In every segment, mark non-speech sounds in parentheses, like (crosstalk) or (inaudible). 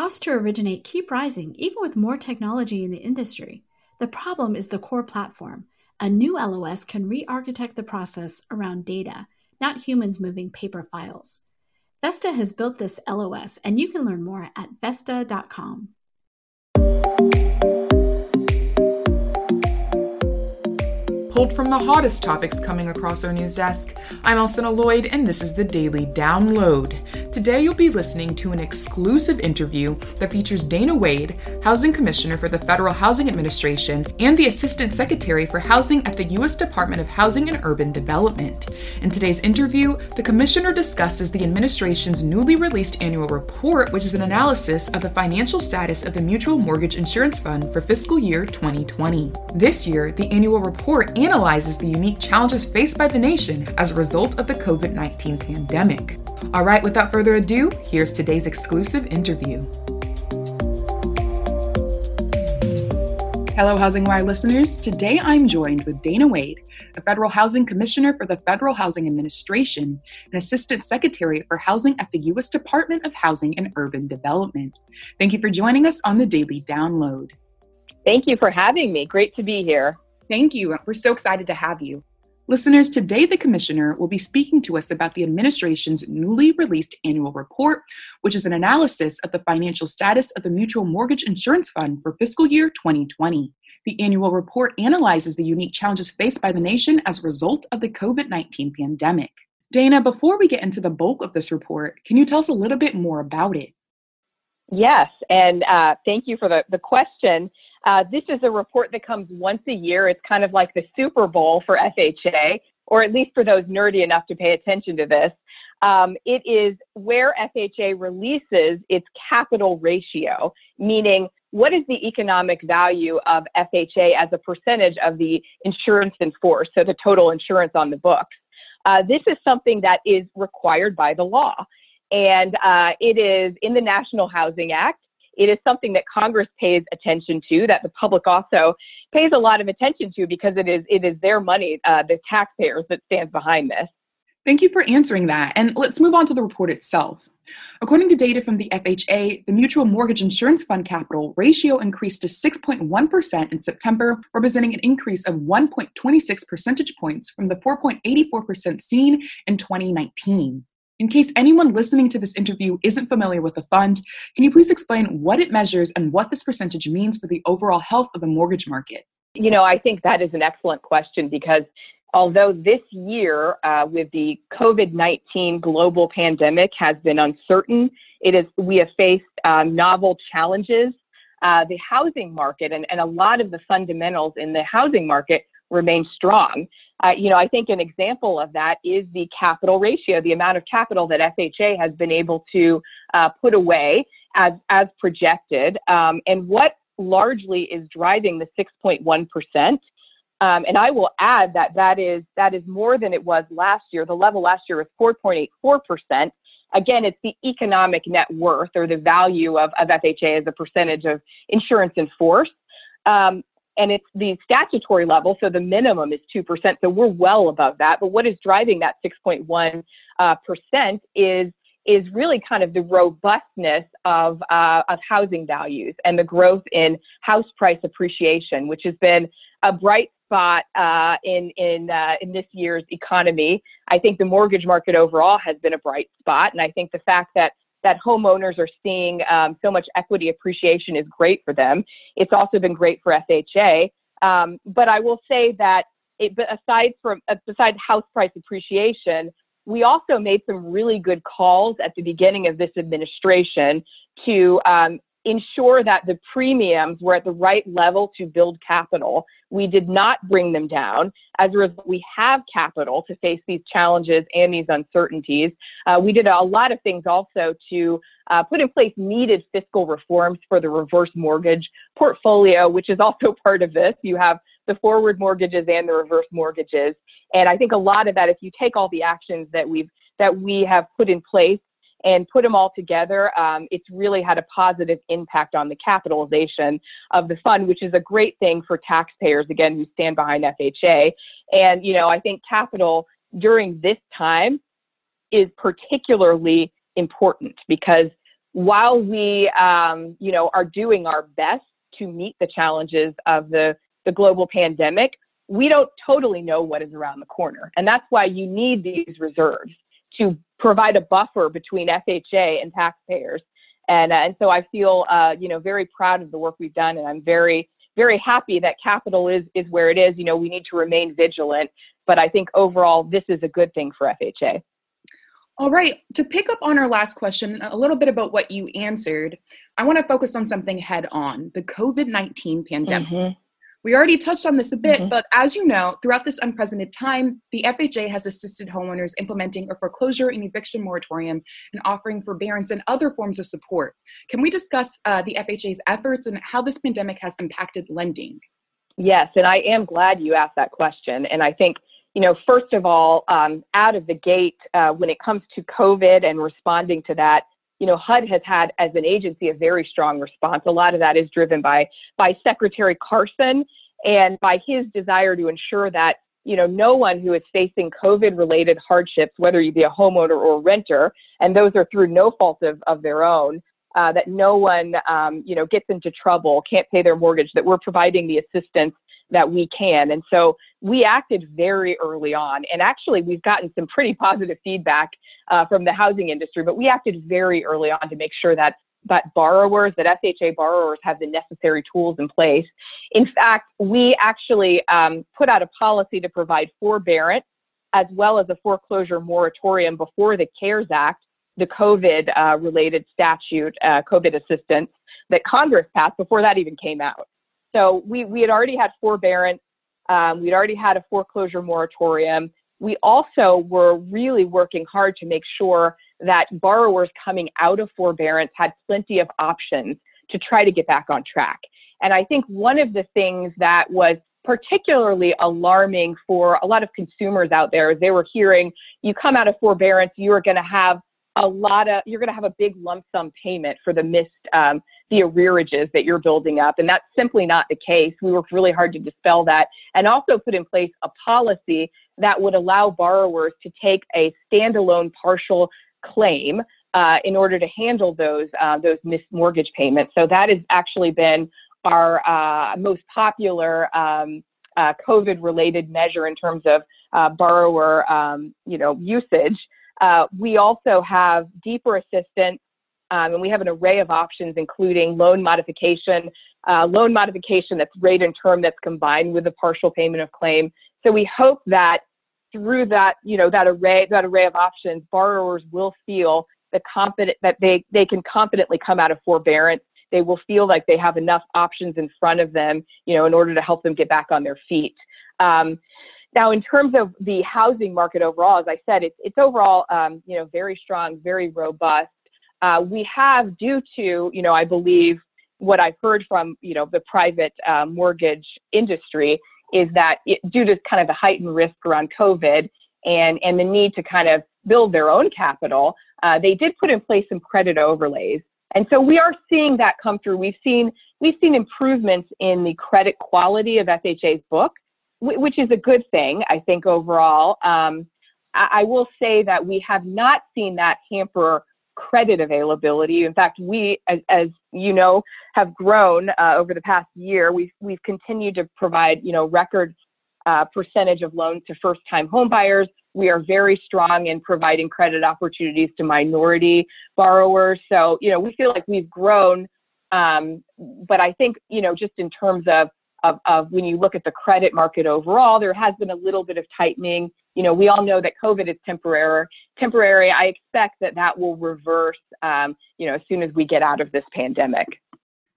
Costs to originate keep rising even with more technology in the industry. The problem is the core platform. A new LOS can re architect the process around data, not humans moving paper files. Vesta has built this LOS, and you can learn more at Vesta.com. pulled from the hottest topics coming across our news desk. I'm Alcynna Lloyd, and this is the Daily Download. Today, you'll be listening to an exclusive interview that features Dana Wade, Housing Commissioner for the Federal Housing Administration, and the Assistant Secretary for Housing at the U.S. Department of Housing and Urban Development. In today's interview, the Commissioner discusses the administration's newly released annual report, which is an analysis of the financial status of the Mutual Mortgage Insurance Fund for fiscal year 2020. This year, the annual report analyzes the unique challenges faced by the nation as a result of the COVID 19 pandemic. All right, without further ado, here's today's exclusive interview. Hello, Housing Wire listeners. Today I'm joined with Dana Wade, a federal housing commissioner for the Federal Housing Administration and assistant secretary for housing at the U.S. Department of Housing and Urban Development. Thank you for joining us on the Daily Download. Thank you for having me. Great to be here. Thank you. We're so excited to have you. Listeners, today the Commissioner will be speaking to us about the administration's newly released annual report, which is an analysis of the financial status of the Mutual Mortgage Insurance Fund for fiscal year 2020. The annual report analyzes the unique challenges faced by the nation as a result of the COVID 19 pandemic. Dana, before we get into the bulk of this report, can you tell us a little bit more about it? Yes, and uh, thank you for the, the question. Uh, this is a report that comes once a year. It's kind of like the Super Bowl for FHA, or at least for those nerdy enough to pay attention to this. Um, it is where FHA releases its capital ratio, meaning what is the economic value of FHA as a percentage of the insurance in force, so the total insurance on the books. Uh, this is something that is required by the law, and uh, it is in the National Housing Act. It is something that Congress pays attention to, that the public also pays a lot of attention to because it is it is their money, uh, the taxpayers that stands behind this. Thank you for answering that. And let's move on to the report itself. According to data from the FHA, the Mutual Mortgage Insurance Fund capital ratio increased to 6.1% in September, representing an increase of 1.26 percentage points from the 4.84% seen in 2019. In case anyone listening to this interview isn't familiar with the fund, can you please explain what it measures and what this percentage means for the overall health of the mortgage market? You know, I think that is an excellent question because although this year uh, with the COVID-19 global pandemic has been uncertain, it is we have faced um, novel challenges. Uh, the housing market and, and a lot of the fundamentals in the housing market remain strong. Uh, you know, I think an example of that is the capital ratio, the amount of capital that FHA has been able to uh, put away as, as projected, um, and what largely is driving the 6.1 percent. Um, and I will add that that is that is more than it was last year. The level last year was 4.84 percent. Again, it's the economic net worth or the value of, of FHA as a percentage of insurance in force. Um, and it's the statutory level, so the minimum is 2%. So we're well above that. But what is driving that 6.1% uh, is is really kind of the robustness of, uh, of housing values and the growth in house price appreciation, which has been a bright spot uh, in in uh, in this year's economy. I think the mortgage market overall has been a bright spot, and I think the fact that that homeowners are seeing um, so much equity appreciation is great for them. It's also been great for FHA. Um, but I will say that it, aside from uh, besides house price appreciation, we also made some really good calls at the beginning of this administration to um, ensure that the premiums were at the right level to build capital. We did not bring them down. As a result, we have capital to face these challenges and these uncertainties. Uh, we did a lot of things also to uh, put in place needed fiscal reforms for the reverse mortgage portfolio, which is also (laughs) part of this. You have the forward mortgages and the reverse mortgages. And I think a lot of that, if you take all the actions that we've that we have put in place and put them all together, um, it's really had a positive impact on the capitalization of the fund, which is a great thing for taxpayers, again, who stand behind FHA. And, you know, I think capital during this time is particularly important because while we, um, you know, are doing our best to meet the challenges of the, the global pandemic, we don't totally know what is around the corner. And that's why you need these reserves to provide a buffer between FHA and taxpayers. And, uh, and so I feel, uh, you know, very proud of the work we've done, and I'm very, very happy that capital is is where it is. You know, we need to remain vigilant, but I think overall this is a good thing for FHA. All right, to pick up on our last question, a little bit about what you answered, I want to focus on something head on the COVID 19 pandemic. Mm-hmm. We already touched on this a bit, mm-hmm. but as you know, throughout this unprecedented time, the FHA has assisted homeowners implementing a foreclosure and eviction moratorium and offering forbearance and other forms of support. Can we discuss uh, the FHA's efforts and how this pandemic has impacted lending? Yes, and I am glad you asked that question. And I think, you know, first of all, um, out of the gate, uh, when it comes to COVID and responding to that, you know, HUD has had as an agency a very strong response. A lot of that is driven by by Secretary Carson and by his desire to ensure that you know no one who is facing COVID related hardships, whether you be a homeowner or renter, and those are through no fault of, of their own, uh, that no one um, you know gets into trouble, can't pay their mortgage, that we're providing the assistance that we can. And so we acted very early on. And actually, we've gotten some pretty (laughs) positive feedback uh, from the housing industry, but we acted very early on to make sure that that borrowers, that FHA borrowers have the necessary tools in place. In fact, we actually um, put out a policy to provide forbearance as well as a foreclosure moratorium before the CARES Act, the COVID uh, related statute, uh, COVID assistance that Congress passed before that even came out. So we, we had already had forbearance, um, we'd already had a foreclosure moratorium. We also were really working hard to make sure that borrowers coming out of forbearance had plenty of options to try to get back on track. And I think one of the things that was particularly alarming for a lot of consumers out there is they were hearing you come out of forbearance, you are going to have a lot of you're going to have a big lump sum payment for the missed um, the arrearages that you're building up and that's simply not the case. We worked really hard to dispel that and also put in place a policy that would allow borrowers to take a standalone partial claim uh, in order to handle those uh, those missed mortgage payments. So that has actually been our uh, most popular um, uh, COVID related measure in terms of uh, borrower um, you know usage. Uh, we also have deeper assistance, um, and we have an array of options, including loan modification, uh, loan modification that's rate and term that's combined with a partial payment of claim. So we hope that through that, you know, that array, that array of options, borrowers will feel the confident that they they can confidently come out of forbearance. They will feel like they have enough options in front of them, you know, in order to help them get back on their feet. Um, now, in terms of the housing market overall, as I said, it's, it's overall, um, you know, very strong, very robust. Uh, we have, due to, you know, I believe what I've heard from, you know, the private uh, mortgage industry is that it, due to kind of the heightened risk around COVID and and the need to kind of build their own capital, uh, they did put in place some credit overlays. And so we are seeing that come through. We've seen we've seen improvements in the credit quality of FHA's book which is a good thing, I think, overall. Um, I, I will say that we have not seen that hamper credit availability. In fact, we, as, as you know, have grown uh, over the past year. We've we've continued to provide, you know, record uh, percentage of loans to first-time homebuyers. We are very strong in providing credit opportunities to minority borrowers. So, you know, we feel like we've grown. Um, but I think, you know, just in terms of of, of when you look at the credit market overall, there has been a little bit of tightening. You know, we all know that COVID is temporary. Temporary. I expect that that will reverse. Um, you know, as soon as we get out of this pandemic.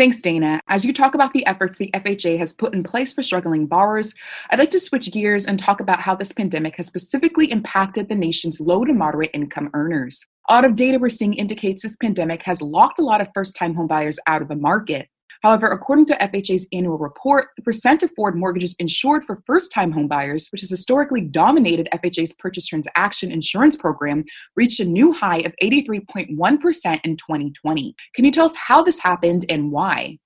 Thanks, Dana. As you talk about the efforts the FHA has put in place for struggling borrowers, I'd like to switch gears and talk about how this pandemic has specifically impacted the nation's low to moderate income earners. A lot of data we're seeing indicates this pandemic has locked a lot of first time homebuyers out of the market. However, according to FHA's annual report, the percent of forward mortgages insured for first time homebuyers, which has historically dominated FHA's purchase transaction insurance program, reached a new high of 83.1% in 2020. Can you tell us how this happened and why?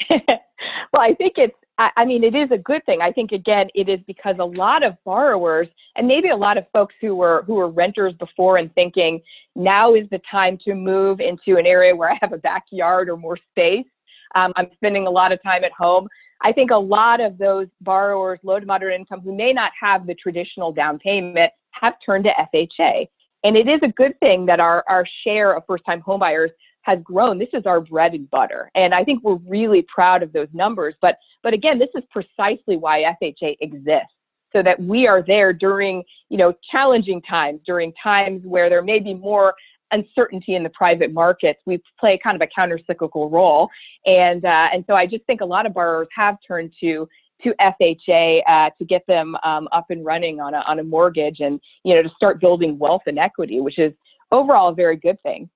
(laughs) well, I think it's I, mean, it is a good thing. I think again, it is because a lot of borrowers and maybe a lot of folks who were who were renters before and thinking now is the time to move into an area where I have a backyard or more space. Um, I'm spending a lot of time at home. I think a lot of those borrowers, low to moderate income, who may not have the traditional down payment, have turned to FHA. And it is a good thing that our, our share of first time homebuyers has grown. This is our bread and butter. And I think we're really proud of those numbers. But, but again, this is precisely why FHA exists. So that we are there during, you know, challenging times, during times where there may be more uncertainty in the private markets. We play kind of a counter-cyclical role, and uh, and so I just think a lot of borrowers have turned to to FHA uh, to get them um, up and running on a on a mortgage, and you know to start building wealth and equity, which is overall a very good thing.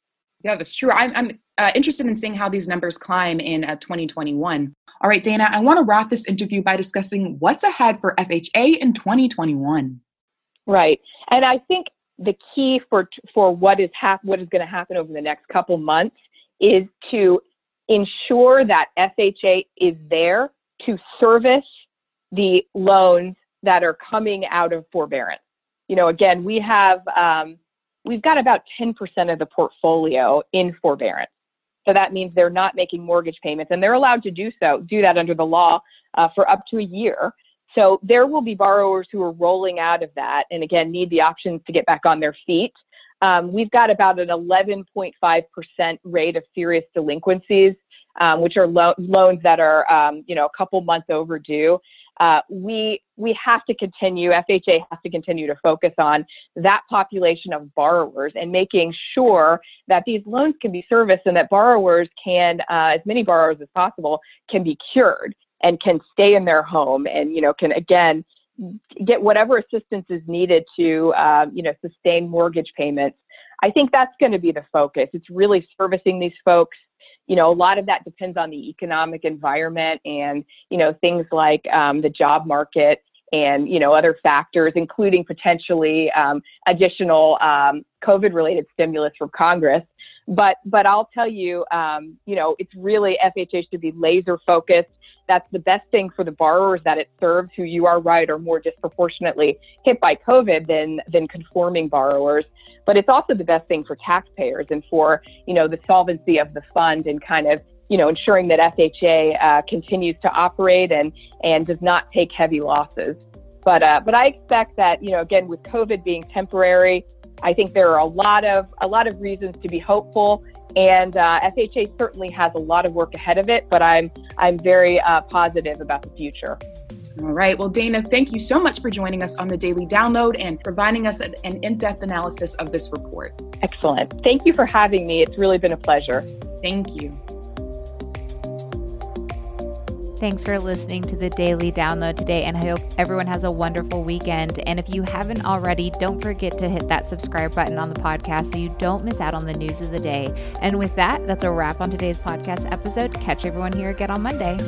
Yeah, that's true. I'm, I'm uh, interested in seeing how these numbers climb in uh, 2021. All right, Dana, I want to wrap this interview by discussing what's ahead for FHA in 2021. Right, and I think the key for for what is hap- what is going to happen over the next couple months is to ensure that FHA is there to service the loans that are coming out of forbearance. You know, again, we have um, we've got about 10% of the portfolio in forbearance. So that means they're not making mortgage payments, and they're allowed to do so, do that under the law uh, for up to a year. So there will be borrowers who are rolling out of that, and again need the options to get back on their feet. Um, we've got about an 11.5% rate of serious delinquencies, um, which are lo- loans that are, um, you know, a couple months overdue. Uh, we we have to continue. FHA has to continue to focus on that population of borrowers and making sure that these loans can be serviced and that borrowers can, uh, as many borrowers as possible, can be cured and can stay in their home and you know can again get whatever assistance is needed to um, you know sustain mortgage payments. I think that's going to be the focus. It's really servicing these folks. You know a lot of that depends on the economic environment and you know things like um, the job market and you know other factors including potentially um, additional um, covid related stimulus from congress but but i'll tell you um, you know it's really fha should be laser focused that's the best thing for the borrowers that it serves, who you are right are more disproportionately hit by COVID than than conforming borrowers. But it's also the best thing for taxpayers and for you know the solvency of the fund and kind of you know ensuring that FHA uh, continues to operate and and does not take heavy losses. But uh, but I expect that you know again with COVID being temporary, I think there are a lot of a lot of reasons to be hopeful and uh, FHA certainly has a lot of work ahead of it, but I'm I'm very uh, positive about the future. All right. Well, Dana, thank you so much for joining us on the daily download and providing us an in depth analysis of this report. Excellent. Thank you for having me. It's really been a pleasure. Thank you. Thanks for listening to the daily download today, and I hope everyone has a wonderful weekend. And if you haven't already, don't forget to hit that subscribe button on the podcast so you don't miss out on the news of the day. And with that, that's a wrap on today's podcast episode. Catch everyone here again on Monday.